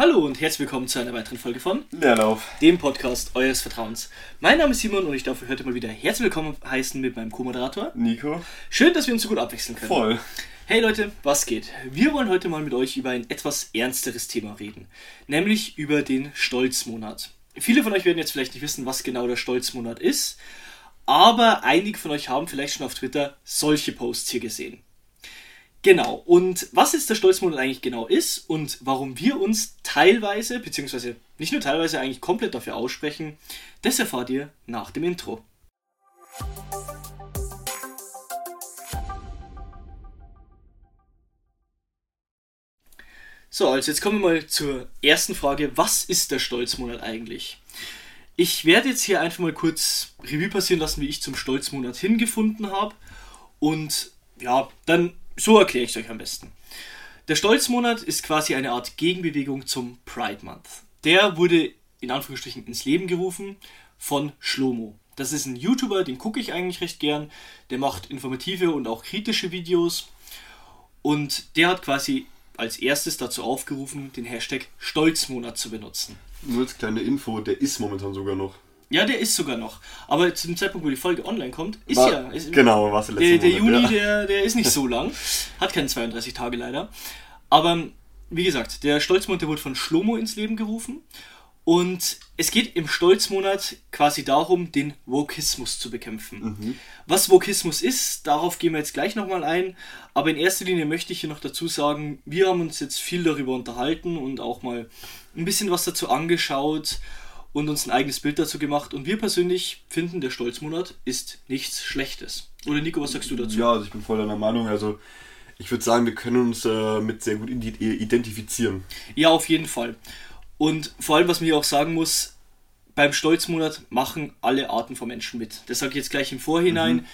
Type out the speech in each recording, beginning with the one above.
Hallo und herzlich willkommen zu einer weiteren Folge von Leerlauf, dem Podcast eures Vertrauens. Mein Name ist Simon und ich darf euch heute mal wieder herzlich willkommen heißen mit meinem Co-Moderator. Nico. Schön, dass wir uns so gut abwechseln können. Voll. Hey Leute, was geht? Wir wollen heute mal mit euch über ein etwas ernsteres Thema reden, nämlich über den Stolzmonat. Viele von euch werden jetzt vielleicht nicht wissen, was genau der Stolzmonat ist, aber einige von euch haben vielleicht schon auf Twitter solche Posts hier gesehen. Genau, und was jetzt der Stolzmonat eigentlich genau ist und warum wir uns teilweise, beziehungsweise nicht nur teilweise, eigentlich komplett dafür aussprechen, das erfahrt ihr nach dem Intro. So, also jetzt kommen wir mal zur ersten Frage. Was ist der Stolzmonat eigentlich? Ich werde jetzt hier einfach mal kurz Revue passieren lassen, wie ich zum Stolzmonat hingefunden habe. Und ja, dann so erkläre ich es euch am besten. Der Stolzmonat ist quasi eine Art Gegenbewegung zum Pride Month. Der wurde in Anführungsstrichen ins Leben gerufen von Schlomo. Das ist ein YouTuber, den gucke ich eigentlich recht gern. Der macht informative und auch kritische Videos. Und der hat quasi als erstes dazu aufgerufen, den Hashtag Stolzmonat zu benutzen. Nur als kleine Info, der ist momentan sogar noch. Ja, der ist sogar noch. Aber zu dem Zeitpunkt, wo die Folge online kommt, ist War- ja. Ist, genau, was der der, letzte der Juni, Monat, ja. der, der ist nicht so lang. Hat keine 32 Tage leider. Aber wie gesagt, der Stolzmonat der wurde von Schlomo ins Leben gerufen. Und es geht im Stolzmonat quasi darum, den Wokismus zu bekämpfen. Mhm. Was Wokismus ist, darauf gehen wir jetzt gleich nochmal ein. Aber in erster Linie möchte ich hier noch dazu sagen, wir haben uns jetzt viel darüber unterhalten und auch mal ein bisschen was dazu angeschaut und uns ein eigenes Bild dazu gemacht. Und wir persönlich finden, der Stolzmonat ist nichts Schlechtes. Oder Nico, was sagst du dazu? Ja, also ich bin voll deiner Meinung. Also ich würde sagen, wir können uns äh, mit sehr gut indi- identifizieren. Ja, auf jeden Fall. Und vor allem, was man hier auch sagen muss, beim Stolzmonat machen alle Arten von Menschen mit. Das sage ich jetzt gleich im Vorhinein.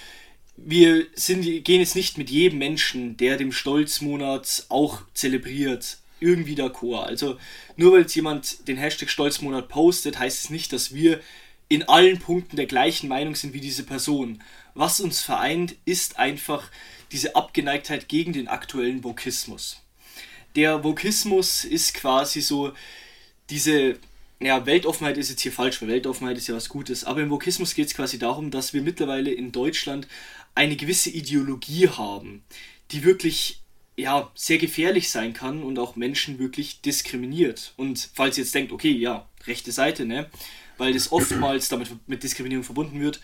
Wir sind, gehen jetzt nicht mit jedem Menschen, der dem Stolzmonat auch zelebriert, irgendwie d'accord. Also nur weil jetzt jemand den Hashtag Stolzmonat postet, heißt es nicht, dass wir in allen Punkten der gleichen Meinung sind wie diese Person. Was uns vereint, ist einfach diese Abgeneigtheit gegen den aktuellen Vokismus der Vokismus ist quasi so diese, ja, Weltoffenheit ist jetzt hier falsch, weil Weltoffenheit ist ja was Gutes, aber im Vokismus geht es quasi darum, dass wir mittlerweile in Deutschland eine gewisse Ideologie haben, die wirklich ja, sehr gefährlich sein kann und auch Menschen wirklich diskriminiert. Und falls ihr jetzt denkt, okay, ja, rechte Seite, ne, weil das oftmals damit mit Diskriminierung verbunden wird,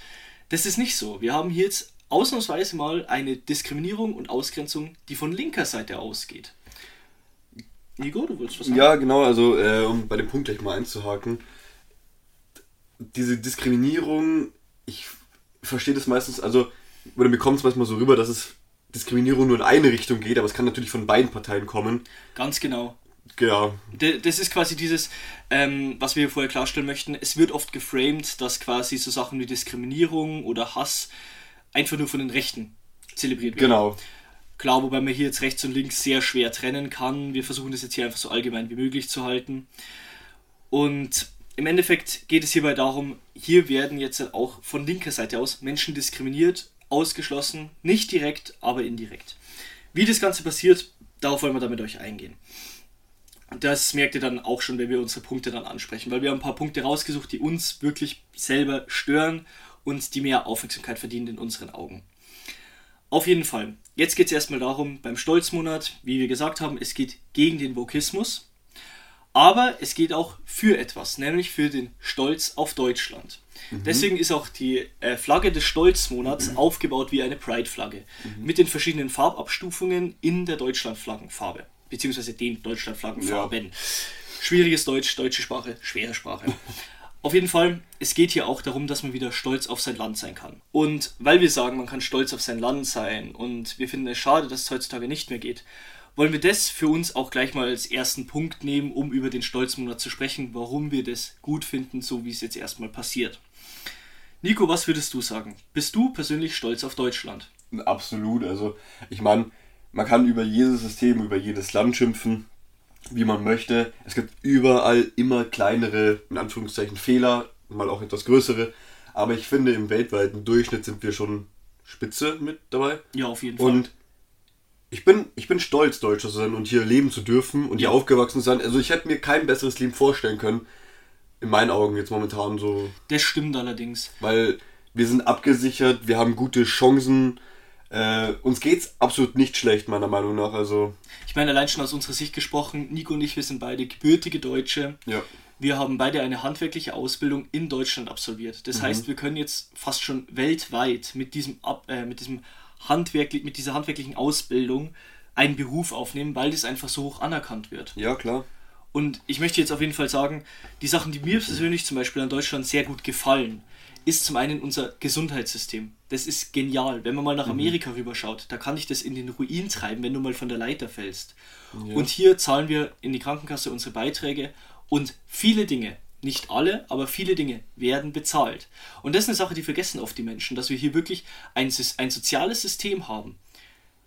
das ist nicht so. Wir haben hier jetzt ausnahmsweise mal eine Diskriminierung und Ausgrenzung, die von linker Seite ausgeht. Nico, du willst was sagen? Ja, genau, also äh, um bei dem Punkt gleich mal einzuhaken. Diese Diskriminierung, ich verstehe das meistens, also, oder mir kommt es manchmal so rüber, dass es Diskriminierung nur in eine Richtung geht, aber es kann natürlich von beiden Parteien kommen. Ganz genau. Ja, D- Das ist quasi dieses, ähm, was wir vorher klarstellen möchten. Es wird oft geframed, dass quasi so Sachen wie Diskriminierung oder Hass einfach nur von den Rechten zelebriert werden. genau. Klar, wobei man hier jetzt rechts und links sehr schwer trennen kann. Wir versuchen das jetzt hier einfach so allgemein wie möglich zu halten. Und im Endeffekt geht es hierbei darum, hier werden jetzt auch von linker Seite aus Menschen diskriminiert, ausgeschlossen, nicht direkt, aber indirekt. Wie das Ganze passiert, darauf wollen wir dann mit euch eingehen. Das merkt ihr dann auch schon, wenn wir unsere Punkte dann ansprechen, weil wir haben ein paar Punkte rausgesucht, die uns wirklich selber stören und die mehr Aufmerksamkeit verdienen in unseren Augen. Auf jeden Fall. Jetzt geht es erstmal darum, beim Stolzmonat, wie wir gesagt haben, es geht gegen den Vokismus, aber es geht auch für etwas, nämlich für den Stolz auf Deutschland. Deswegen ist auch die äh, Flagge des Stolzmonats aufgebaut wie eine Pride-Flagge mit den verschiedenen Farbabstufungen in der Deutschlandflaggenfarbe, beziehungsweise den Deutschlandflaggenfarben. Schwieriges Deutsch, deutsche Sprache, schwere Sprache. Auf jeden Fall, es geht hier auch darum, dass man wieder stolz auf sein Land sein kann. Und weil wir sagen, man kann stolz auf sein Land sein und wir finden es schade, dass es heutzutage nicht mehr geht, wollen wir das für uns auch gleich mal als ersten Punkt nehmen, um über den Stolzmonat zu sprechen, warum wir das gut finden, so wie es jetzt erstmal passiert. Nico, was würdest du sagen? Bist du persönlich stolz auf Deutschland? Absolut. Also, ich meine, man kann über jedes System, über jedes Land schimpfen, wie man möchte. Es gibt überall immer kleinere, in Anführungszeichen, Fehler, mal auch etwas größere. Aber ich finde, im weltweiten Durchschnitt sind wir schon spitze mit dabei. Ja, auf jeden Fall. Und ich bin, ich bin stolz, Deutscher zu sein und hier leben zu dürfen und hier aufgewachsen zu sein. Also ich hätte mir kein besseres Leben vorstellen können. In meinen Augen jetzt momentan so. Das stimmt allerdings. Weil wir sind abgesichert, wir haben gute Chancen. Äh, uns geht's absolut nicht schlecht, meiner Meinung nach. Also. Ich meine, allein schon aus unserer Sicht gesprochen, Nico und ich, wir sind beide gebürtige Deutsche. Ja. Wir haben beide eine handwerkliche Ausbildung in Deutschland absolviert. Das Mhm. heißt, wir können jetzt fast schon weltweit mit diesem, Ab äh, mit diesem handwerklich, mit dieser handwerklichen Ausbildung einen Beruf aufnehmen, weil das einfach so hoch anerkannt wird. Ja, klar. Und ich möchte jetzt auf jeden Fall sagen, die Sachen, die mir persönlich zum Beispiel an Deutschland sehr gut gefallen, ist zum einen unser Gesundheitssystem. Das ist genial. Wenn man mal nach Amerika rüberschaut, da kann ich das in den Ruin treiben, wenn du mal von der Leiter fällst. Und hier zahlen wir in die Krankenkasse unsere Beiträge und viele Dinge, nicht alle, aber viele Dinge werden bezahlt. Und das ist eine Sache, die vergessen oft die Menschen, dass wir hier wirklich ein, ein soziales System haben,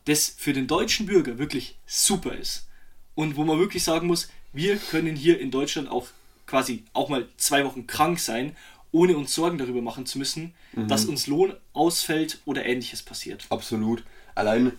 das für den deutschen Bürger wirklich super ist. Und wo man wirklich sagen muss, wir können hier in Deutschland auch quasi auch mal zwei Wochen krank sein, ohne uns Sorgen darüber machen zu müssen, dass uns Lohn ausfällt oder ähnliches passiert. Absolut. Allein,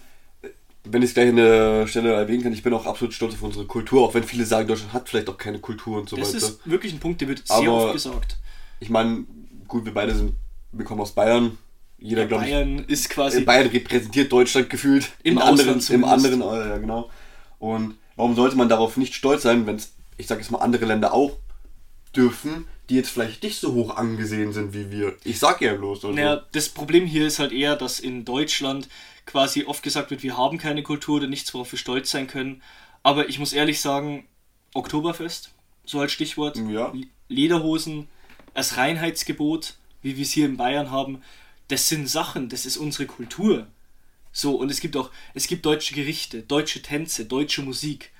wenn ich es gleich an der Stelle erwähnen kann, ich bin auch absolut stolz auf unsere Kultur, auch wenn viele sagen, Deutschland hat vielleicht auch keine Kultur und so Das weiter. ist wirklich ein Punkt, der wird sehr Aber- oft gesagt. Ich meine, gut, wir beide sind, wir kommen aus Bayern. Jeder, glaube ich, Bayern ist quasi in Bayern repräsentiert Deutschland gefühlt. Im anderen, im anderen, äh, ja genau. Und warum sollte man darauf nicht stolz sein, wenn es, ich sage jetzt mal, andere Länder auch dürfen, die jetzt vielleicht nicht so hoch angesehen sind wie wir. Ich sag ja bloß. Also. Naja, das Problem hier ist halt eher, dass in Deutschland quasi oft gesagt wird, wir haben keine Kultur oder nichts, worauf wir stolz sein können. Aber ich muss ehrlich sagen, Oktoberfest, so als Stichwort, Ja. Lederhosen, das Reinheitsgebot, wie wir es hier in Bayern haben, das sind Sachen, das ist unsere Kultur. So, und es gibt auch, es gibt deutsche Gerichte, deutsche Tänze, deutsche Musik.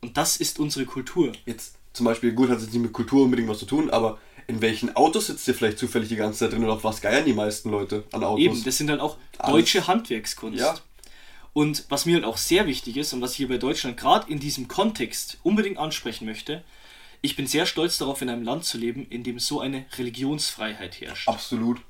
Und das ist unsere Kultur. Jetzt zum Beispiel, gut, hat jetzt nicht mit Kultur unbedingt was zu tun, aber in welchen Autos sitzt ihr vielleicht zufällig die ganze Zeit drin und auf was geiern die meisten Leute an Autos? Eben, das sind dann auch Alles. deutsche Handwerkskunst. Ja. Und was mir halt auch sehr wichtig ist und was ich hier bei Deutschland gerade in diesem Kontext unbedingt ansprechen möchte, ich bin sehr stolz darauf, in einem Land zu leben, in dem so eine Religionsfreiheit herrscht. Absolut.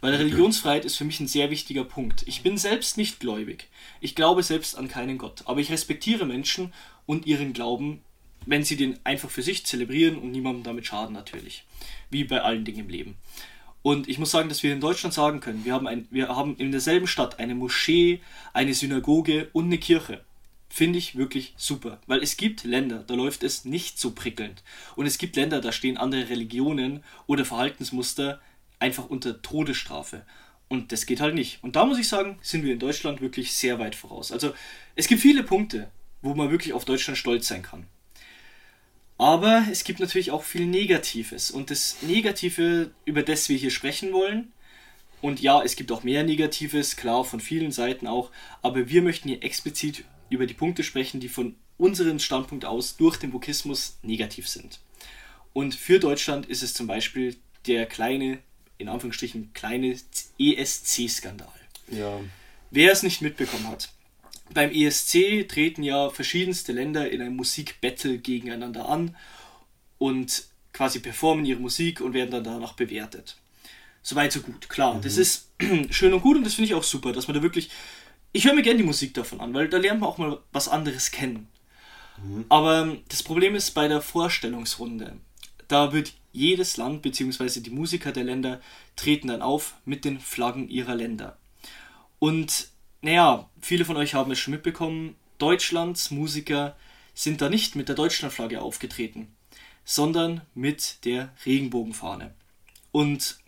Weil Religionsfreiheit ist für mich ein sehr wichtiger Punkt. Ich bin selbst nicht gläubig. Ich glaube selbst an keinen Gott. Aber ich respektiere Menschen und ihren Glauben, wenn sie den einfach für sich zelebrieren und niemandem damit schaden natürlich. Wie bei allen Dingen im Leben. Und ich muss sagen, dass wir in Deutschland sagen können, wir haben, ein, wir haben in derselben Stadt eine Moschee, eine Synagoge und eine Kirche. Finde ich wirklich super. Weil es gibt Länder, da läuft es nicht so prickelnd. Und es gibt Länder, da stehen andere Religionen oder Verhaltensmuster einfach unter Todesstrafe. Und das geht halt nicht. Und da muss ich sagen, sind wir in Deutschland wirklich sehr weit voraus. Also es gibt viele Punkte, wo man wirklich auf Deutschland stolz sein kann. Aber es gibt natürlich auch viel Negatives. Und das Negative, über das wir hier sprechen wollen, und ja, es gibt auch mehr Negatives, klar, von vielen Seiten auch, aber wir möchten hier explizit über die Punkte sprechen, die von unserem Standpunkt aus durch den Vokismus negativ sind. Und für Deutschland ist es zum Beispiel der kleine, in Anführungsstrichen, kleine ESC-Skandal. Ja. Wer es nicht mitbekommen hat, beim ESC treten ja verschiedenste Länder in einem Musikbattle gegeneinander an und quasi performen ihre Musik und werden dann danach bewertet. Soweit so gut, klar. Das ist schön und gut und das finde ich auch super, dass man da wirklich. Ich höre mir gerne die Musik davon an, weil da lernt man auch mal was anderes kennen. Aber das Problem ist bei der Vorstellungsrunde. Da wird jedes Land bzw. die Musiker der Länder treten dann auf mit den Flaggen ihrer Länder. Und naja, viele von euch haben es schon mitbekommen, Deutschlands Musiker sind da nicht mit der Deutschlandflagge aufgetreten, sondern mit der Regenbogenfahne. Und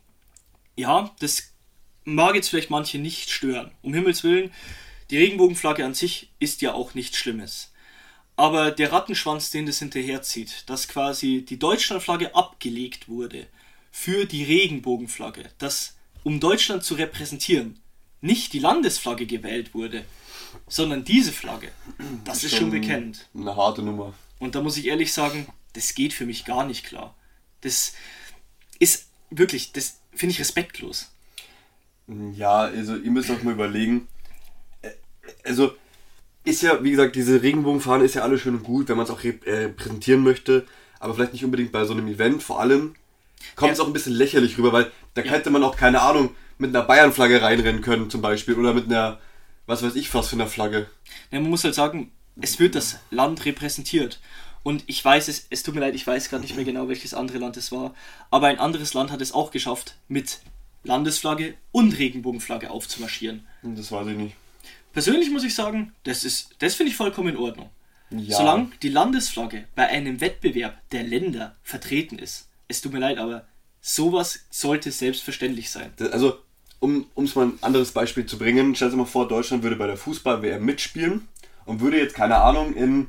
ja, das mag jetzt vielleicht manche nicht stören. Um Himmels Willen, die Regenbogenflagge an sich ist ja auch nichts Schlimmes. Aber der Rattenschwanz, den das hinterherzieht, dass quasi die Deutschlandflagge abgelegt wurde für die Regenbogenflagge, dass um Deutschland zu repräsentieren, nicht die Landesflagge gewählt wurde, sondern diese Flagge, das ist schon bekennend. Eine harte Nummer. Und da muss ich ehrlich sagen, das geht für mich gar nicht klar. Das ist wirklich, das finde ich respektlos. Ja, also ihr müsst auch mal überlegen. Also ist ja, wie gesagt, diese Regenbogenfahne ist ja alles schön und gut, wenn man es auch rep- äh, präsentieren möchte, aber vielleicht nicht unbedingt bei so einem Event. Vor allem kommt es Ja. auch ein bisschen lächerlich rüber, weil da hätte man auch, keine Ahnung, mit einer Bayernflagge reinrennen können zum Beispiel oder mit einer, was weiß ich was für eine Flagge. Ja, man muss halt sagen, es wird das Land repräsentiert. Und ich weiß es, es tut mir leid, ich weiß gerade nicht mehr genau, welches andere Land es war. Aber ein anderes Land hat es auch geschafft, mit Landesflagge und Regenbogenflagge aufzumarschieren. Das weiß ich nicht. Persönlich muss ich sagen, das ist, das finde ich vollkommen in Ordnung. Ja. Solange die Landesflagge bei einem Wettbewerb der Länder vertreten ist. Es tut mir leid, aber sowas sollte selbstverständlich sein. Also, um es mal ein anderes Beispiel zu bringen, stell dir mal vor, Deutschland würde bei der Fußball-WM mitspielen und würde jetzt, keine Ahnung, in,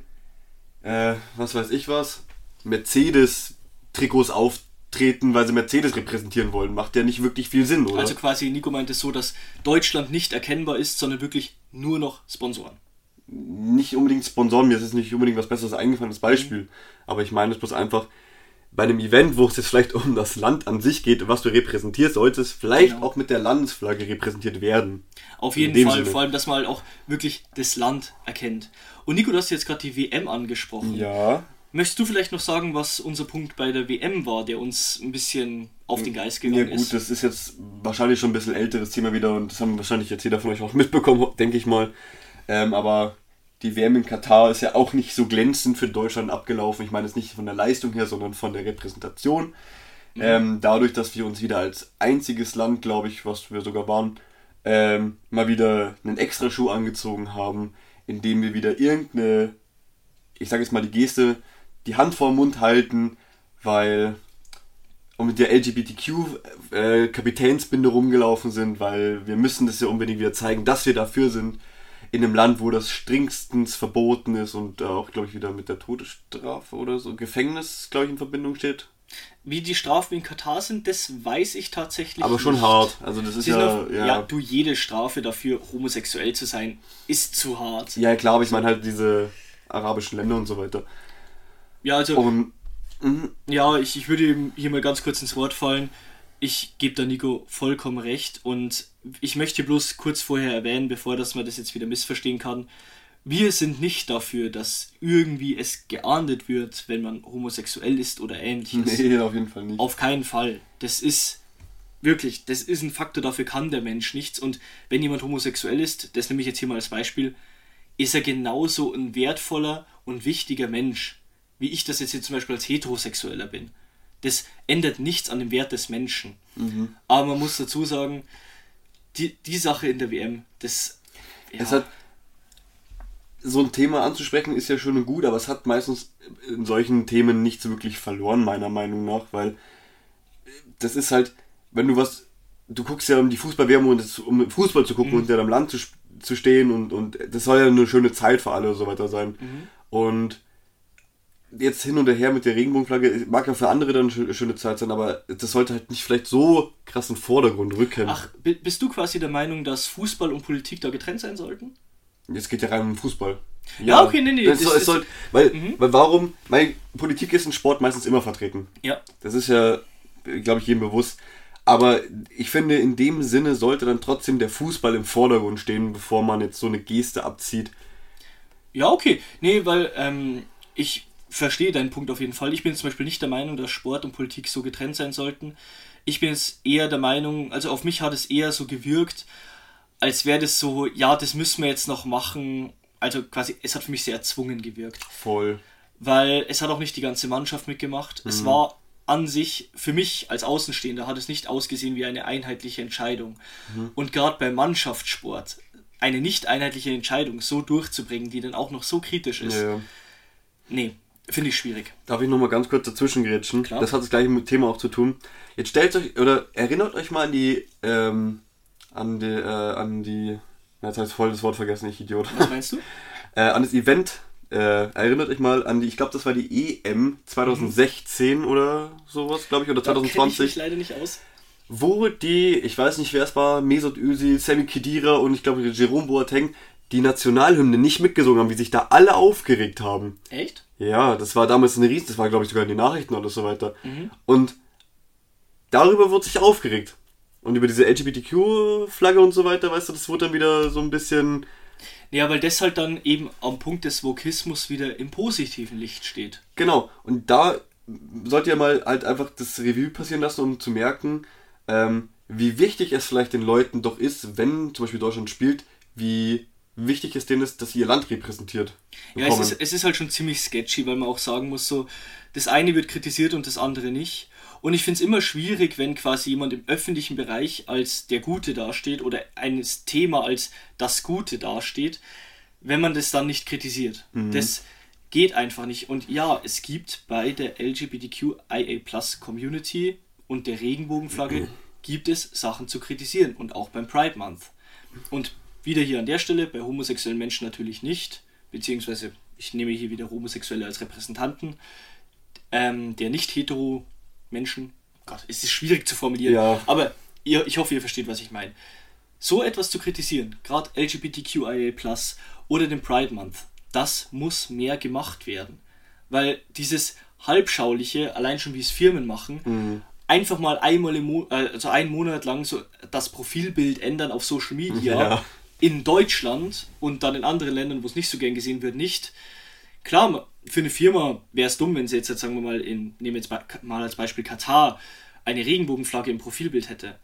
äh, was weiß ich was, Mercedes-Trikots auftreten, weil sie Mercedes repräsentieren wollen. Macht ja nicht wirklich viel Sinn, oder? Also quasi, Nico meint es so, dass Deutschland nicht erkennbar ist, sondern wirklich nur noch Sponsoren. nicht unbedingt Sponsoren, mir ist jetzt nicht unbedingt was Besseres eingefallen als Beispiel. Aber ich meine es bloß einfach, bei einem Event, wo es jetzt vielleicht um das Land an sich geht, was du repräsentierst, sollte es vielleicht Genau. auch mit der Landesflagge repräsentiert werden. Auf jeden Fall, Sinne. vor allem, dass man halt auch wirklich das Land erkennt. Und Nico, du hast jetzt gerade die WM angesprochen. Ja. Möchtest du vielleicht noch sagen, was unser Punkt bei der WM war, der uns ein bisschen auf den Geist Ja gegangen gut, ist? das ist jetzt wahrscheinlich schon ein bisschen älteres Thema wieder und das haben wahrscheinlich jetzt jeder von euch auch mitbekommen, denke ich mal. Ähm, aber die WM in Katar ist ja auch nicht so glänzend für Deutschland abgelaufen. Ich meine es nicht von der Leistung her, sondern von der Repräsentation. Ähm, dadurch, dass wir uns wieder als einziges Land, glaube ich, was wir sogar waren, ähm, mal wieder einen Extraschuh angezogen haben, indem wir wieder irgendeine, ich sage jetzt mal die Geste, die Hand vor den Mund halten, weil und mit der LGBTQ-Kapitänsbinde rumgelaufen sind, weil wir müssen das ja unbedingt wieder zeigen, dass wir dafür sind. In einem Land, wo das strengstens verboten ist und äh, auch, glaube ich, wieder mit der Todesstrafe oder so, Gefängnis, glaube ich, in Verbindung steht. Wie die Strafen in Katar sind, das weiß ich tatsächlich Aber schon nicht. hart. Also das ist ja, auf, ja, ja, du, jede Strafe dafür, homosexuell zu sein, ist zu hart. ja klar, aber ich meine halt diese arabischen Länder und so weiter. Ja, also, Und mhm, ja, ich, ich würde ihm hier mal ganz kurz ins Wort fallen. Ich gebe da Nico vollkommen recht und ich möchte bloß kurz vorher erwähnen, bevor dass man das jetzt wieder missverstehen kann. Wir sind nicht dafür, dass irgendwie es geahndet wird, wenn man homosexuell ist oder ähnliches. nee, auf jeden Fall nicht. Auf keinen Fall. Das ist wirklich, das ist ein Faktor, dafür kann der Mensch nichts. Und wenn jemand homosexuell ist, das nehme ich jetzt hier mal als Beispiel, ist er genauso ein wertvoller und wichtiger Mensch, wie ich das jetzt hier zum Beispiel als Heterosexueller bin. Das ändert nichts an dem Wert des Menschen. Aber man muss dazu sagen, die, die Sache in der WM, das. Ja, Es hat so ein Thema anzusprechen ist ja schön und gut, aber es hat meistens in solchen Themen nichts wirklich verloren, meiner Meinung nach, weil das ist halt, wenn du was, du guckst ja um die Fußball-WM und um Fußball zu gucken und ja am Land zu, zu stehen und, und das soll ja eine schöne Zeit für alle und so weiter sein. Und jetzt hin und her mit der Regenbogenflagge, mag ja für andere dann eine schöne Zeit sein, aber das sollte halt nicht vielleicht so krass in den Vordergrund rücken. Ach, bi- bist du quasi der Meinung, dass Fußball und Politik da getrennt sein sollten? Jetzt geht ja rein um den Fußball. Ja, okay, nee, nee, Es das ist- soll, weil, weil warum? Weil Politik ist in Sport meistens immer vertreten. Ja. Das ist ja, glaube ich, jedem bewusst. Aber ich finde, in dem Sinne sollte dann trotzdem der Fußball im Vordergrund stehen, bevor man jetzt so eine Geste abzieht. Ja, okay. Nee, weil ähm, ich verstehe deinen Punkt auf jeden Fall. Ich bin zum Beispiel nicht der Meinung, dass Sport und Politik so getrennt sein sollten. Ich bin jetzt eher der Meinung, also auf mich hat es eher so gewirkt, als wäre das so, ja, das müssen wir jetzt noch machen. Also quasi, es hat für mich sehr erzwungen gewirkt. Voll. Weil es hat auch nicht die ganze Mannschaft mitgemacht. Es war an sich, für mich als Außenstehender, hat es nicht ausgesehen wie eine einheitliche Entscheidung. Und gerade beim Mannschaftssport, eine nicht einheitliche Entscheidung so durchzubringen, die dann auch noch so kritisch ist, Ja, ja. nee, finde ich schwierig. Darf ich nochmal ganz kurz dazwischen grätschen? Klar. Das hat das gleiche mit Thema auch zu tun. Jetzt stellt euch, oder erinnert euch mal an die, ähm, an die, äh, an die, na, jetzt habe ich voll das Wort vergessen, ich Idiot. Was meinst du? äh, an das Event. Äh, erinnert euch mal an die, ich glaube, das war die EM 2016 oder sowas, glaube ich, oder Da kenn ich mich 2020, leider nicht aus. wo die, ich weiß nicht, wer es war, Mesut Özil, Sammy Khedira und ich glaube Jerome Boateng die Nationalhymne nicht mitgesungen haben, wie sich da alle aufgeregt haben. Echt? Ja, das war damals eine Riesen, das war glaube ich sogar in den Nachrichten oder so weiter. Und darüber wurde sich aufgeregt. Und über diese LGBTQ-Flagge und so weiter, weißt du, das wurde dann wieder so ein bisschen. Ja, weil das halt dann eben am Punkt des Vokismus wieder im positiven Licht steht. Genau. Und da sollt ihr mal halt einfach das Revue passieren lassen, um zu merken, ähm, wie wichtig es vielleicht den Leuten doch ist, wenn zum Beispiel Deutschland spielt, wie wichtig es denen ist, dass sie ihr Land repräsentiert. Ja, es ist, es ist halt schon ziemlich sketchy, weil man auch sagen muss, so, das eine wird kritisiert und das andere nicht. Und ich finde es immer schwierig, wenn quasi jemand im öffentlichen Bereich als der Gute dasteht oder ein Thema als das Gute dasteht, wenn man das dann nicht kritisiert. Mhm. Das geht einfach nicht. Und ja, es gibt bei der LGBTQIA Plus Community und der Regenbogenflagge mhm. gibt es Sachen zu kritisieren und auch beim Pride Month. Und wieder hier an der Stelle, bei homosexuellen Menschen natürlich nicht, beziehungsweise ich nehme hier wieder Homosexuelle als Repräsentanten, ähm, der nicht hetero Menschen, Gott, es ist schwierig zu formulieren, ja. aber ihr, ich hoffe, ihr versteht, was ich meine. So etwas zu kritisieren, gerade LGBTQIA oder den Pride Month, das muss mehr gemacht werden. Weil dieses halbschauliche, allein schon wie es Firmen machen, mhm. einfach mal einmal im Mo äh, also einen Monat lang so das Profilbild ändern auf Social Media ja. In Deutschland und dann in anderen Ländern, wo es nicht so gern gesehen wird, nicht. Klar, für eine Firma wäre es dumm, wenn sie jetzt, jetzt, sagen wir mal, in, nehmen wir jetzt mal als Beispiel Katar, eine Regenbogenflagge im Profilbild hätte.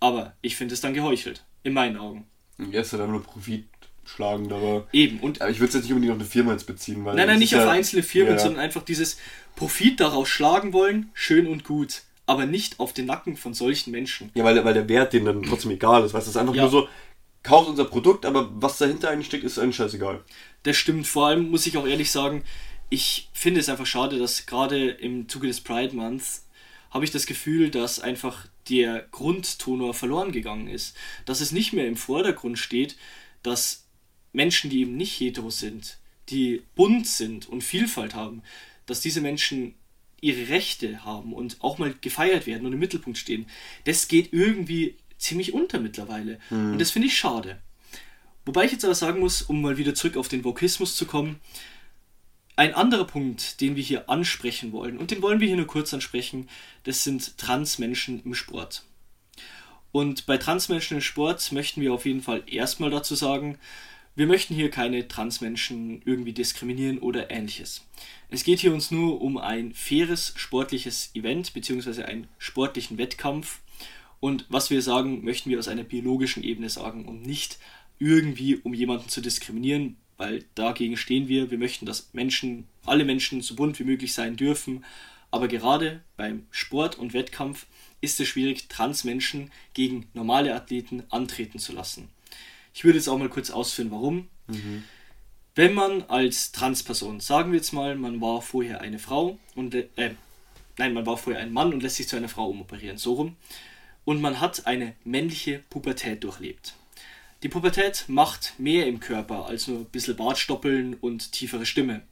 Aber ich finde es dann geheuchelt, in meinen Augen. Jetzt hat er nur Profit schlagen, aber. Eben. Und aber ich würde es jetzt nicht unbedingt auf eine Firma jetzt beziehen, weil. Nein, nein, nicht auf ja, einzelne Firmen, ja. sondern einfach dieses Profit daraus schlagen wollen, schön und gut. Aber nicht auf den Nacken von solchen Menschen. Ja, weil, weil der Wert denen dann trotzdem egal ist. Weißt du, das ist einfach ja. nur so, kauft unser Produkt, aber was dahinter eigentlich steckt, ist eigentlich scheißegal. Das stimmt. Vor allem muss ich auch ehrlich sagen, ich finde es einfach schade, dass gerade im Zuge des Pride Months habe ich das Gefühl, dass einfach der Grundtonor verloren gegangen ist. Dass es nicht mehr im Vordergrund steht, dass Menschen, die eben nicht hetero sind, die bunt sind und Vielfalt haben, dass diese Menschen ihre Rechte haben und auch mal gefeiert werden und im Mittelpunkt stehen. Das geht irgendwie ziemlich unter mittlerweile. Mhm. Und das finde ich schade. Wobei ich jetzt aber sagen muss, um mal wieder zurück auf den Vokismus zu kommen, ein anderer Punkt, den wir hier ansprechen wollen, und den wollen wir hier nur kurz ansprechen, das sind Transmenschen im Sport. Und bei Transmenschen im Sport möchten wir auf jeden Fall erstmal dazu sagen, wir möchten hier keine Transmenschen irgendwie diskriminieren oder ähnliches. Es geht hier uns nur um ein faires sportliches Event bzw. einen sportlichen Wettkampf. Und was wir sagen, möchten wir aus einer biologischen Ebene sagen und nicht irgendwie um jemanden zu diskriminieren, weil dagegen stehen wir. Wir möchten, dass Menschen, alle Menschen so bunt wie möglich sein dürfen. Aber gerade beim Sport und Wettkampf ist es schwierig, Transmenschen gegen normale Athleten antreten zu lassen. Ich würde jetzt auch mal kurz ausführen, warum. Mhm. Wenn man als Transperson, sagen wir jetzt mal, man war vorher eine Frau und äh, nein, man war vorher ein Mann und lässt sich zu einer Frau umoperieren, so rum, und man hat eine männliche Pubertät durchlebt. Die Pubertät macht mehr im Körper als nur ein bisschen Bartstoppeln und tiefere Stimme.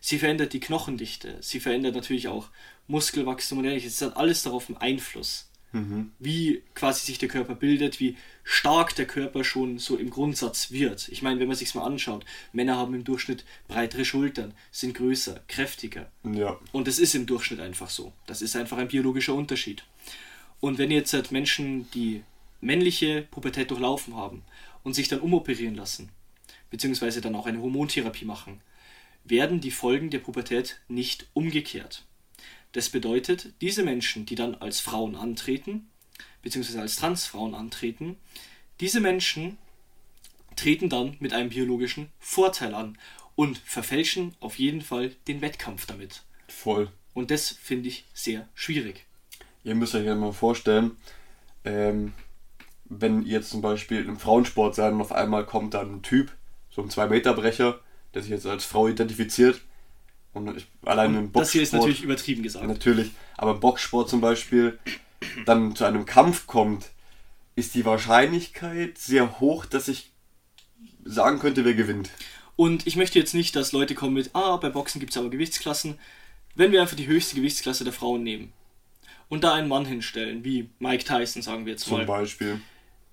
Sie verändert die Knochendichte, sie verändert natürlich auch Muskelwachstum und ähnliches. Es hat alles darauf einen Einfluss. Mhm. Wie quasi sich der Körper bildet, wie stark der Körper schon so im Grundsatz wird. Ich meine, wenn man sich mal anschaut, Männer haben im Durchschnitt breitere Schultern, sind größer, kräftiger. Ja. Und das ist im Durchschnitt einfach so. Das ist einfach ein biologischer Unterschied. Und wenn jetzt halt Menschen die männliche Pubertät durchlaufen haben und sich dann umoperieren lassen, beziehungsweise dann auch eine Hormontherapie machen, werden die Folgen der Pubertät nicht umgekehrt. Das bedeutet, diese Menschen, die dann als Frauen antreten, beziehungsweise als Transfrauen antreten, diese Menschen treten dann mit einem biologischen Vorteil an und verfälschen auf jeden Fall den Wettkampf damit. Voll. Und das finde ich sehr schwierig. Ihr müsst euch ja mal vorstellen, ähm, wenn ihr jetzt zum Beispiel im Frauensport seid und auf einmal kommt dann ein Typ, so ein 2-Meter-Brecher, der sich jetzt als Frau identifiziert, und ich, allein im Boxsport. Das hier ist natürlich übertrieben gesagt. Natürlich. Aber im Boxsport zum Beispiel dann zu einem Kampf kommt, ist die Wahrscheinlichkeit sehr hoch, dass ich sagen könnte, wer gewinnt. Und ich möchte jetzt nicht, dass Leute kommen mit, ah, bei Boxen gibt es aber Gewichtsklassen. Wenn wir einfach die höchste Gewichtsklasse der Frauen nehmen und da einen Mann hinstellen, wie Mike Tyson, sagen wir jetzt mal. Zum Beispiel.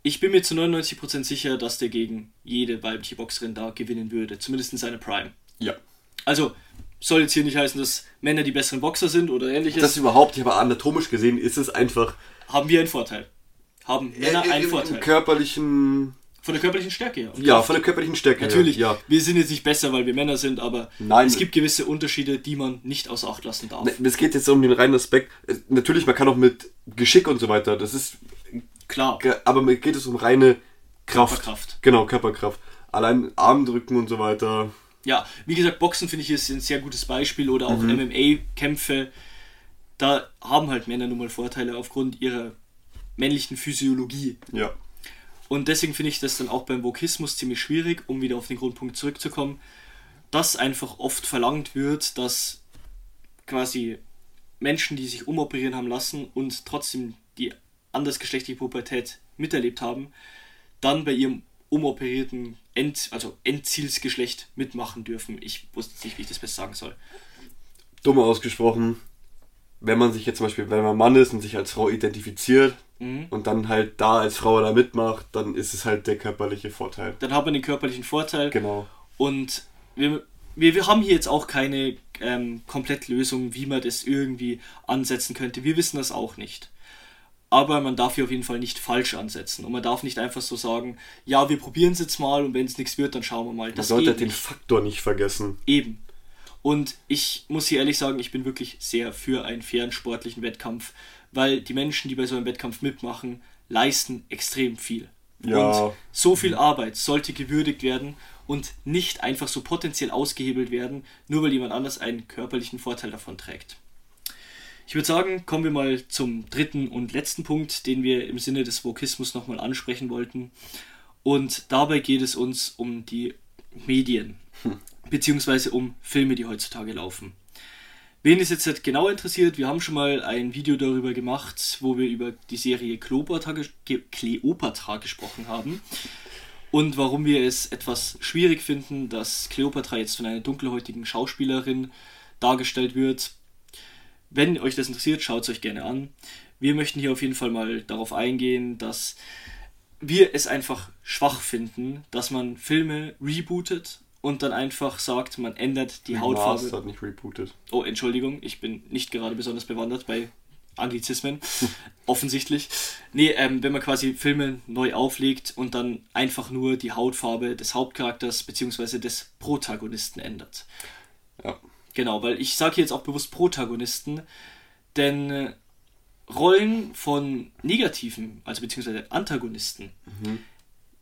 Ich bin mir zu 99% sicher, dass der gegen jede weibliche Boxerin da gewinnen würde. Zumindest in seiner Prime. Ja. Also, soll jetzt hier nicht heißen, dass Männer die besseren Boxer sind oder ähnliches. Das überhaupt, aber anatomisch gesehen ist es einfach. Haben wir einen Vorteil. Haben Männer äh, einen im, Vorteil. Im körperlichen. Von der körperlichen Stärke her. Ja, von der körperlichen Stärke Natürlich, her. Ja. wir sind jetzt nicht besser, weil wir Männer sind, aber Nein. es gibt gewisse Unterschiede, die man nicht außer Acht lassen darf. Ne, es geht jetzt um den reinen Aspekt. Natürlich, man kann auch mit Geschick und so weiter, das ist klar. Aber mir geht es um reine Kraft. Körperkraft. Genau, Körperkraft. Allein Armdrücken und so weiter. Ja, wie gesagt, Boxen finde ich ist ein sehr gutes Beispiel oder auch MMA-Kämpfe. Da haben halt Männer nun mal Vorteile aufgrund ihrer männlichen Physiologie. Ja. Und deswegen finde ich das dann auch beim Vokismus ziemlich schwierig, um wieder auf den Grundpunkt zurückzukommen, dass einfach oft verlangt wird, dass quasi Menschen, die sich umoperieren haben lassen und trotzdem die andersgeschlechtliche Pubertät miterlebt haben, dann bei ihrem umoperierten End, also Endzielsgeschlecht mitmachen dürfen. Ich wusste nicht, wie ich das besser sagen soll. Dumm ausgesprochen, wenn man sich jetzt zum Beispiel, wenn man Mann ist und sich als Frau identifiziert Mhm. und dann halt da als Frau da mitmacht, dann ist es halt der körperliche Vorteil. Dann hat man den körperlichen Vorteil. Genau. Und wir, wir, wir haben hier jetzt auch keine ähm, Komplettlösung, wie man das irgendwie ansetzen könnte. Wir wissen das auch nicht. Aber man darf hier auf jeden Fall nicht falsch ansetzen. Und man darf nicht einfach so sagen, ja, wir probieren es jetzt mal und wenn es nichts wird, dann schauen wir mal. Man Das sollte den nicht. Faktor nicht vergessen. Eben. Und ich muss hier ehrlich sagen, ich bin wirklich sehr für einen fairen sportlichen Wettkampf, weil die Menschen, die bei so einem Wettkampf mitmachen, leisten extrem viel. Ja. Und so viel Arbeit sollte gewürdigt werden und nicht einfach so potenziell ausgehebelt werden, nur weil jemand anders einen körperlichen Vorteil davon trägt. Ich würde sagen, kommen wir mal zum dritten und letzten Punkt, den wir im Sinne des Vokismus nochmal ansprechen wollten. Und dabei geht es uns um die Medien, beziehungsweise um Filme, die heutzutage laufen. Wen es jetzt halt genau interessiert, wir haben schon mal ein Video darüber gemacht, wo wir über die Serie Kleopatra, Kleopatra gesprochen haben. Und warum wir es etwas schwierig finden, dass Kleopatra jetzt von einer dunkelhäutigen Schauspielerin dargestellt wird. Wenn euch das interessiert, schaut es euch gerne an. Wir möchten hier auf jeden Fall mal darauf eingehen, dass wir es einfach schwach finden, dass man Filme rebootet und dann einfach sagt, man ändert die Hautfarbe. Remastered, nicht rebooted. Oh, Entschuldigung, ich bin nicht gerade besonders bewandert bei Anglizismen. Offensichtlich. Nee, ähm, wenn man quasi Filme neu auflegt und dann einfach nur die Hautfarbe des Hauptcharakters bzw. des Protagonisten ändert. Ja. Genau, weil ich sage jetzt auch bewusst Protagonisten, denn äh, Rollen von negativen, also beziehungsweise Antagonisten,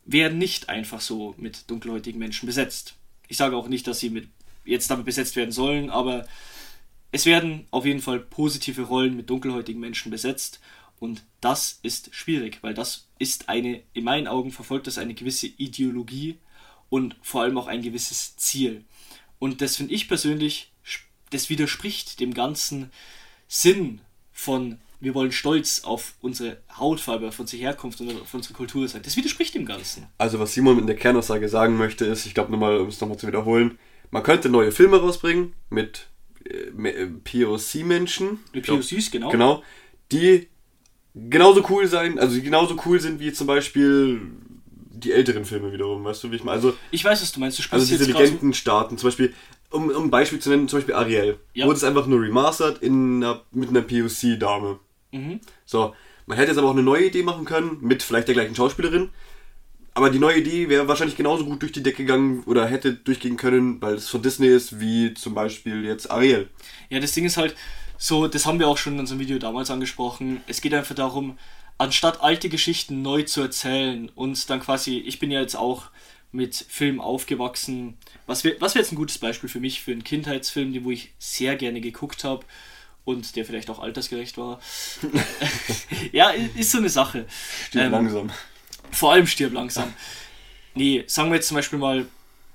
werden nicht einfach so mit dunkelhäutigen Menschen besetzt. Ich sage auch nicht, dass sie mit jetzt damit besetzt werden sollen, aber es werden auf jeden Fall positive Rollen mit dunkelhäutigen Menschen besetzt und das ist schwierig, weil das ist eine, in meinen Augen verfolgt das eine gewisse Ideologie und vor allem auch ein gewisses Ziel. Und das finde ich persönlich, das widerspricht dem ganzen Sinn von wir wollen stolz auf unsere Hautfarbe, auf unsere Herkunft und auf unsere Kultur sein. Das widerspricht dem Ganzen. Also was Simon in der Kernaussage sagen möchte, ist, ich glaube nochmal, um es nochmal zu wiederholen, man könnte neue Filme rausbringen mit äh, äh, POC-Menschen. Mit POCs, genau. Genau. Die genauso cool sein, also die genauso cool sind wie zum Beispiel die älteren Filme wiederum, weißt du, wie ich meine? Also, Ich weiß, was du meinst. Du also diese Legendenstaaten, zum Beispiel, um, um ein Beispiel zu nennen, zum Beispiel Ariel. Ja. Wurde es einfach nur remastered in einer, mit einer POC-Dame. Mhm. So, man hätte jetzt aber auch eine neue Idee machen können, mit vielleicht der gleichen Schauspielerin. Aber die neue Idee wäre wahrscheinlich genauso gut durch die Decke gegangen oder hätte durchgehen können, weil es von Disney ist, wie zum Beispiel jetzt Ariel. Ja, das Ding ist halt so, das haben wir auch schon in unserem Video damals angesprochen. Es geht einfach darum, anstatt alte Geschichten neu zu erzählen und dann quasi, ich bin ja jetzt auch mit Filmen aufgewachsen. Was wäre was wär jetzt ein gutes Beispiel für mich, für einen Kindheitsfilm, den wo ich sehr gerne geguckt habe und der vielleicht auch altersgerecht war. ja, ist so eine Sache. Stirb Ähm, langsam. Vor allem stirb langsam. Nee, sagen wir jetzt zum Beispiel mal,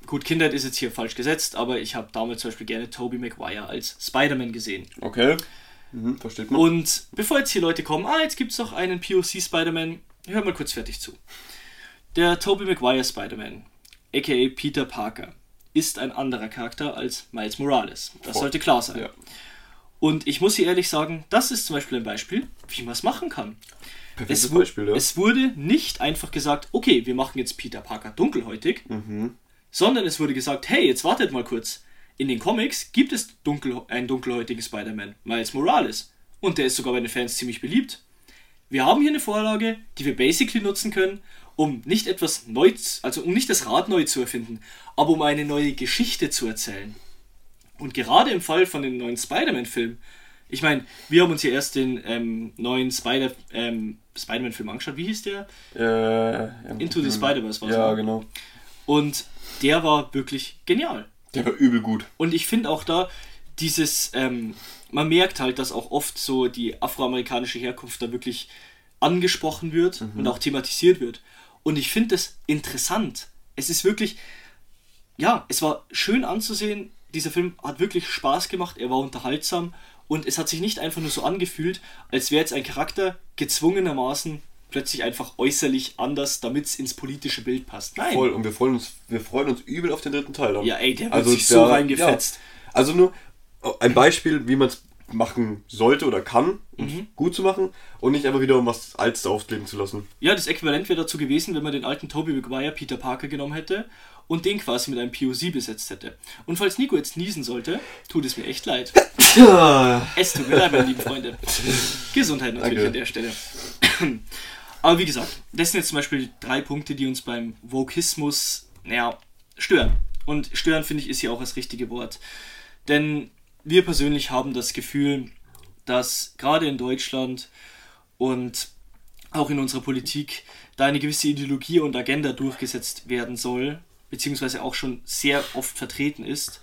gut, Kindheit ist jetzt hier falsch gesetzt, aber ich habe damals zum Beispiel gerne Tobey Maguire als Spider-Man gesehen. Okay. Mhm, versteht man. Und bevor jetzt hier Leute kommen, ah, jetzt gibt es noch einen POC Spider-Man, hör mal kurz fertig zu. Der Tobey Maguire Spider-Man, aka Peter Parker, ist ein anderer Charakter als Miles Morales. Das Voll. sollte klar sein. Ja. Und ich muss hier ehrlich sagen, das ist zum Beispiel ein Beispiel, wie man es machen kann. Perfektes Es, Beispiel, ja. es wurde nicht einfach gesagt, okay, wir machen jetzt Peter Parker dunkelhäutig, Mhm. sondern es wurde gesagt, hey, jetzt wartet mal kurz. In den Comics gibt es dunkel, einen dunkelhäutigen Spider-Man, Miles Morales. Und der ist sogar bei den Fans ziemlich beliebt. Wir haben hier eine Vorlage, die wir basically nutzen können, um nicht etwas neu, also um nicht das Rad neu zu erfinden, aber um eine neue Geschichte zu erzählen. Und gerade im Fall von dem neuen Spider-Man-Film Ich meine, wir haben uns ja erst den ähm, neuen Spider, ähm, Spider-Man-Film angeschaut. Wie hieß der? Äh, Into the Spider-Verse war Ja, ne? genau. Und der war wirklich genial. Der war übel gut. Und ich finde auch da dieses, ähm, man merkt halt, dass auch oft so die afroamerikanische Herkunft da wirklich angesprochen wird und auch thematisiert wird. Und ich finde das interessant. Es ist wirklich, ja, es war schön anzusehen. Dieser Film hat wirklich Spaß gemacht, er war unterhaltsam und es hat sich nicht einfach nur so angefühlt, als wäre jetzt ein Charakter gezwungenermaßen plötzlich einfach äußerlich anders, damit es ins politische Bild passt. Nein. Voll. Und wir freuen uns, wir freuen uns übel auf den dritten Teil. dann. Ja, ey, der wird Also sich so der- reingefetzt. Ja. Also nur ein Beispiel, wie man es machen sollte oder kann, um Mhm. gut zu machen und nicht einfach wieder um was Altes aufkleben zu lassen. Ja, das Äquivalent wäre dazu gewesen, wenn man den alten Tobey Maguire Peter Parker genommen hätte und den quasi mit einem POC besetzt hätte. Und falls Nico jetzt niesen sollte, tut es mir echt leid. Es tut mir leid, meine lieben Freunde. Gesundheit natürlich Danke. an der Stelle. Aber wie gesagt, das sind jetzt zum Beispiel drei Punkte, die uns beim Vokismus, naja, stören. Und stören, finde ich, ist hier auch das richtige Wort. Denn wir persönlich haben das Gefühl, dass gerade in Deutschland und auch in unserer Politik da eine gewisse Ideologie und Agenda durchgesetzt werden soll, beziehungsweise auch schon sehr oft vertreten ist,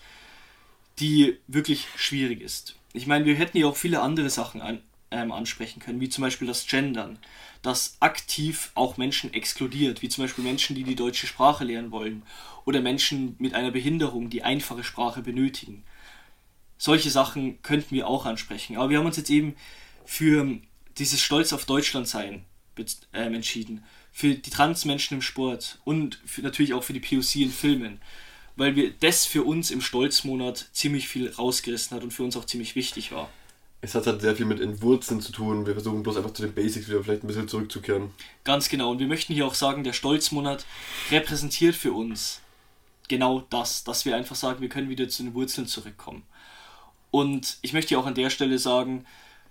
die wirklich schwierig ist. Ich meine, wir hätten ja auch viele andere Sachen an, ähm, ansprechen können, wie zum Beispiel das Gendern, das aktiv auch Menschen exkludiert, wie zum Beispiel Menschen, die die deutsche Sprache lernen wollen oder Menschen mit einer Behinderung, die einfache Sprache benötigen. Solche Sachen könnten wir auch ansprechen, aber wir haben uns jetzt eben für dieses Stolz auf Deutschland sein ähm, entschieden, für die Transmenschen im Sport und für, natürlich auch für die POC in Filmen, weil wir das für uns im Stolzmonat ziemlich viel rausgerissen hat und für uns auch ziemlich wichtig war. Es hat halt sehr viel mit Entwurzeln zu tun. Wir versuchen bloß einfach zu den Basics wieder vielleicht ein bisschen zurückzukehren. Ganz genau. Und wir möchten hier auch sagen, der Stolzmonat repräsentiert für uns genau das, dass wir einfach sagen, wir können wieder zu den Wurzeln zurückkommen. Und ich möchte hier auch an der Stelle sagen,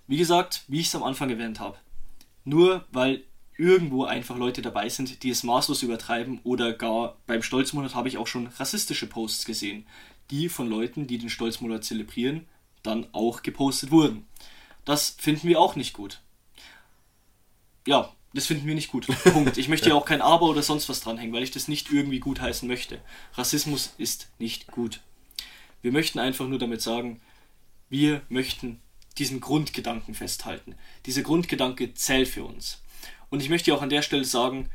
wie gesagt, wie ich es am Anfang erwähnt habe, nur weil irgendwo einfach Leute dabei sind, die es maßlos übertreiben oder gar beim Stolzmonat habe ich auch schon rassistische Posts gesehen, die von Leuten, die den Stolzmonat zelebrieren, dann auch gepostet wurden. Das finden wir auch nicht gut. Ja, das finden wir nicht gut. Punkt. Ich möchte hier auch kein Aber oder sonst was dranhängen, weil ich das nicht irgendwie gut heißen möchte. Rassismus ist nicht gut. Wir möchten einfach nur damit sagen, wir möchten diesen Grundgedanken festhalten. Dieser Grundgedanke zählt für uns. Und ich möchte auch an der Stelle sagen,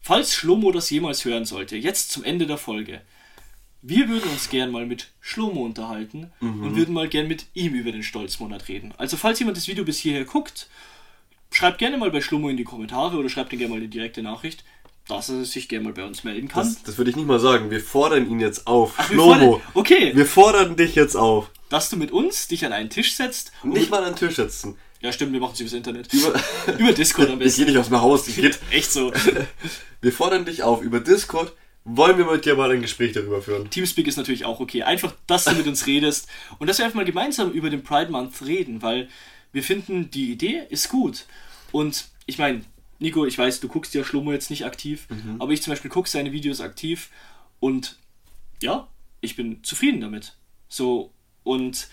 falls Schlomo das jemals hören sollte, jetzt zum Ende der Folge, wir würden uns gern mal mit Schlomo unterhalten und würden mal gern mit ihm über den Stolzmonat reden. Also falls jemand das Video bis hierher guckt, schreibt gerne mal bei Schlomo in die Kommentare oder schreibt ihm gerne mal eine direkte Nachricht, dass er sich gerne mal bei uns melden kann. Das, das würde ich nicht mal sagen. Wir fordern ihn jetzt auf. wir Schlomo, fordern- okay. Wir fordern dich jetzt auf. dass du mit uns dich an einen Tisch setzt. und- Nicht mal an den Tisch setzen. Ja, stimmt, wir machen es übers Internet. Über, Über Discord am ich gehe besten. nicht aus dem Haus. Geht. Echt so. Wir fordern dich auf. Über Discord wollen wir mit dir mal ein Gespräch darüber führen. Teamspeak ist natürlich auch okay. Einfach, dass du mit uns redest und dass wir einfach mal gemeinsam über den Pride Month reden, weil wir finden, die Idee ist gut. Und ich meine, Nico, ich weiß, du guckst ja Schlummer jetzt nicht aktiv, aber ich zum Beispiel gucke seine Videos aktiv und ja, ich bin zufrieden damit. So, und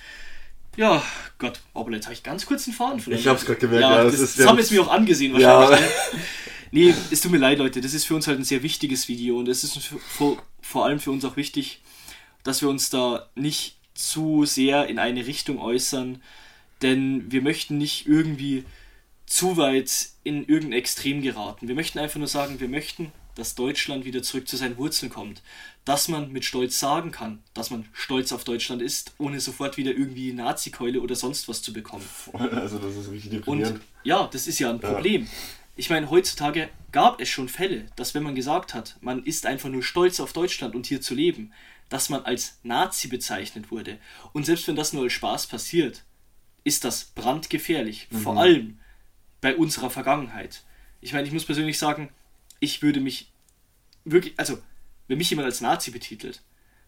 ja, Gott, aber jetzt habe ich ganz kurz den Faden verloren. Ich hab's grad gemerkt, Ja, ja, das, das das, haben jetzt mir auch angesehen Ja. wahrscheinlich. Ne? Nee, es tut mir leid, Leute. Das ist für uns halt ein sehr wichtiges Video und es ist vor, vor allem für uns auch wichtig, dass wir uns da nicht zu sehr in eine Richtung äußern, denn wir möchten nicht irgendwie zu weit in irgendein Extrem geraten. Wir möchten einfach nur sagen, wir möchten, dass Deutschland wieder zurück zu seinen Wurzeln kommt. Dass man mit Stolz sagen kann, dass man stolz auf Deutschland ist, ohne sofort wieder irgendwie Nazi-Keule oder sonst was zu bekommen. Also das ist richtig Und deprimierend. ja, das ist ja ein Problem. Ich meine, heutzutage gab es schon Fälle, dass wenn man gesagt hat, man ist einfach nur stolz auf Deutschland und hier zu leben, dass man als Nazi bezeichnet wurde. Und selbst wenn das nur als Spaß passiert, ist das brandgefährlich. Vor allem bei unserer Vergangenheit. Ich meine, ich muss persönlich sagen, ich würde mich wirklich, also, wenn mich jemand als Nazi betitelt,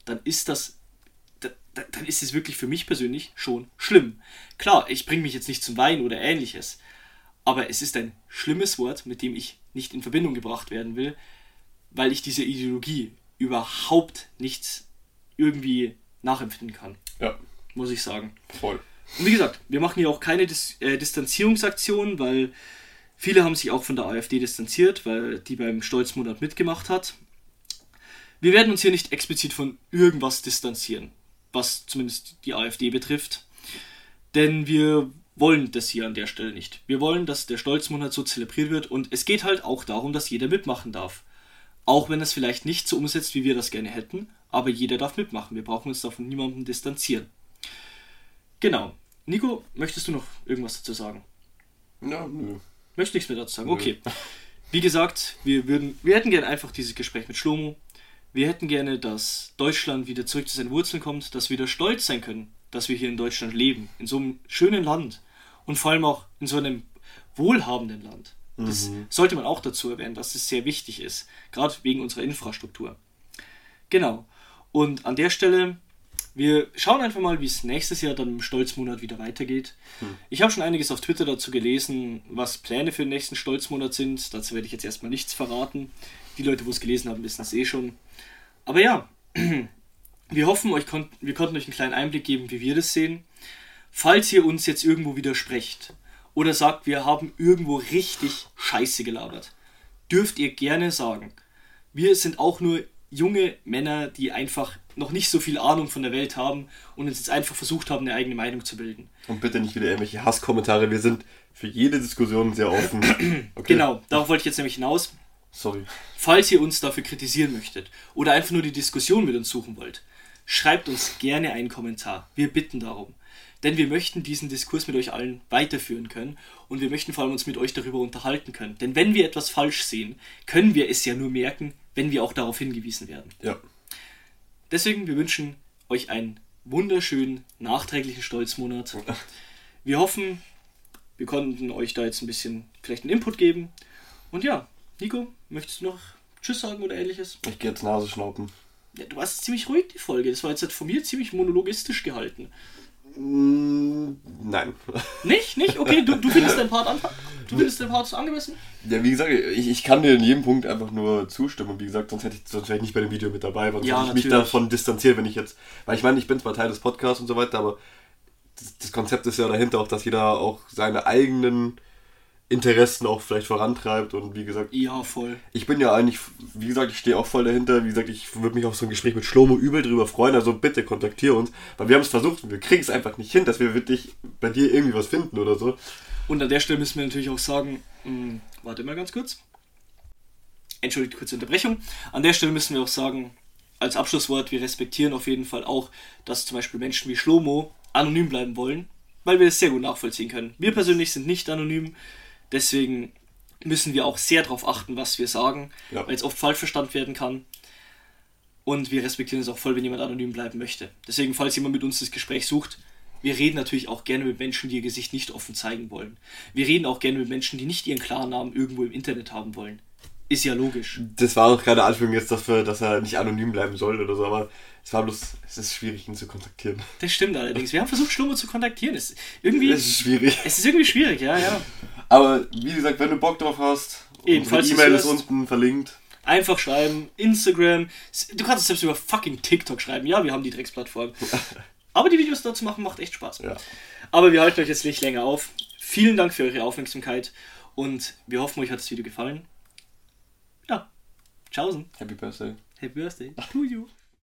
dann ist das da- da- dann ist es wirklich für mich persönlich schon schlimm. Klar, ich bringe mich jetzt nicht zum Weinen oder ähnliches, aber es ist ein schlimmes Wort, mit dem ich nicht in Verbindung gebracht werden will, weil ich diese Ideologie überhaupt nicht irgendwie nachempfinden kann, Ja, muss ich sagen. voll. Und wie gesagt, wir machen hier auch keine Dis äh, Distanzierungsaktion, weil viele haben sich auch von der AfD distanziert, weil die beim Stolzmonat mitgemacht hat. Wir werden uns hier nicht explizit von irgendwas distanzieren, was zumindest die AfD betrifft. Denn wir wollen das hier an der Stelle nicht. Wir wollen, dass der Stolzmonat so zelebriert wird und es geht halt auch darum, dass jeder mitmachen darf. Auch wenn es vielleicht nicht so umsetzt, wie wir das gerne hätten, aber jeder darf mitmachen. Wir brauchen uns davon niemandem distanzieren. Genau. Nico, möchtest du noch irgendwas dazu sagen? Ja, nö. Möchtest nichts mehr dazu sagen? Okay. Wie gesagt, wir, würden, wir hätten gerne einfach dieses Gespräch mit Schlomo. Wir hätten gerne, dass Deutschland wieder zurück zu seinen Wurzeln kommt, dass wir wieder stolz sein können, dass wir hier in Deutschland leben, in so einem schönen Land und vor allem auch in so einem wohlhabenden Land. Das sollte man auch dazu erwähnen, dass es sehr wichtig ist, gerade wegen unserer Infrastruktur. Genau. Und an der Stelle, wir schauen einfach mal, wie es nächstes Jahr dann im Stolzmonat wieder weitergeht. Ich habe schon einiges auf Twitter dazu gelesen, was Pläne für den nächsten Stolzmonat sind. Dazu werde ich jetzt erstmal nichts verraten. Die Leute, wo es gelesen haben, wissen es eh schon. Aber ja, wir hoffen, euch kon wir konnten euch einen kleinen Einblick geben, wie wir das sehen. Falls ihr uns jetzt irgendwo widersprecht oder sagt, wir haben irgendwo richtig Scheiße gelabert, dürft ihr gerne sagen. Wir sind auch nur junge Männer, die einfach noch nicht so viel Ahnung von der Welt haben und uns jetzt einfach versucht haben, eine eigene Meinung zu bilden. Und bitte nicht wieder irgendwelche Hasskommentare. Wir sind für jede Diskussion sehr offen. Okay. Genau, darauf wollte ich jetzt nämlich hinaus. Sorry. Falls ihr uns dafür kritisieren möchtet oder einfach nur die Diskussion mit uns suchen wollt, schreibt uns gerne einen Kommentar. Wir bitten darum. Denn wir möchten diesen Diskurs mit euch allen weiterführen können und wir möchten vor allem uns mit euch darüber unterhalten können. Denn wenn wir etwas falsch sehen, können wir es ja nur merken, wenn wir auch darauf hingewiesen werden. Ja. Deswegen, wir wünschen euch einen wunderschönen, nachträglichen Stolzmonat. Wir hoffen, wir konnten euch da jetzt ein bisschen vielleicht einen Input geben. Und ja, Nico, möchtest du noch Tschüss sagen oder ähnliches? Ich gehe jetzt Nase schnauben. Ja, du warst ziemlich ruhig, die Folge. Das war jetzt halt von mir ziemlich monologistisch gehalten. Mm, Nein. Nicht? Nicht? Okay, du, du findest den Part an, Du findest den Part angemessen? Ja, wie gesagt, ich, ich kann dir in jedem Punkt einfach nur zustimmen. Und wie gesagt, sonst hätte ich, sonst wäre ich nicht bei dem Video mit dabei, weil sonst Ja, hätte ich mich davon distanziert, wenn ich jetzt. Weil ich meine, ich bin zwar Teil des Podcasts und so weiter, aber das, das Konzept ist ja dahinter auch, dass jeder auch seine eigenen Interessen auch vielleicht vorantreibt. Und wie gesagt, Ja, voll. ich bin ja eigentlich, wie gesagt, ich stehe auch voll dahinter. Wie gesagt, ich würde mich auf so ein Gespräch mit Schlomo übel drüber freuen. Also bitte kontaktiere uns, weil wir haben es versucht und wir kriegen es einfach nicht hin, dass wir wirklich bei dir irgendwie was finden oder so. Und an der Stelle müssen wir natürlich auch sagen, mh, warte mal ganz kurz. Entschuldigt kurze Unterbrechung. An der Stelle müssen wir auch sagen, als Abschlusswort, wir respektieren auf jeden Fall auch, dass zum Beispiel Menschen wie Schlomo anonym bleiben wollen, weil wir es sehr gut nachvollziehen können. Wir persönlich sind nicht anonym, deswegen müssen wir auch sehr darauf achten, was wir sagen, Ja. weil es oft falsch verstanden werden kann. Und wir respektieren es auch voll, wenn jemand anonym bleiben möchte. Deswegen, falls jemand mit uns das Gespräch sucht, wir reden natürlich auch gerne mit Menschen, die ihr Gesicht nicht offen zeigen wollen. Wir reden auch gerne mit Menschen, die nicht ihren Klarnamen irgendwo im Internet haben wollen. Ist ja logisch. Das war auch keine Anführung jetzt dafür, dass er nicht anonym bleiben soll oder so, aber es war bloß, es ist schwierig, ihn zu kontaktieren. Das stimmt allerdings. Wir haben versucht, Schlummer zu kontaktieren. Es, irgendwie, Es ist schwierig. es ist irgendwie schwierig, ja, ja. Aber wie gesagt, wenn du Bock drauf hast, Eben, unsere falls du's E-Mail ist unten verlinkt. Einfach schreiben, Instagram. Du kannst es selbst über fucking TikTok schreiben. Ja, wir haben die Drecksplattform. Aber die Videos dazu machen macht echt Spaß. Ja. Aber wir halten euch jetzt nicht länger auf. Vielen Dank für eure Aufmerksamkeit und wir hoffen, euch hat das Video gefallen. Ja, tschaußen. Happy Birthday. Happy Birthday to you.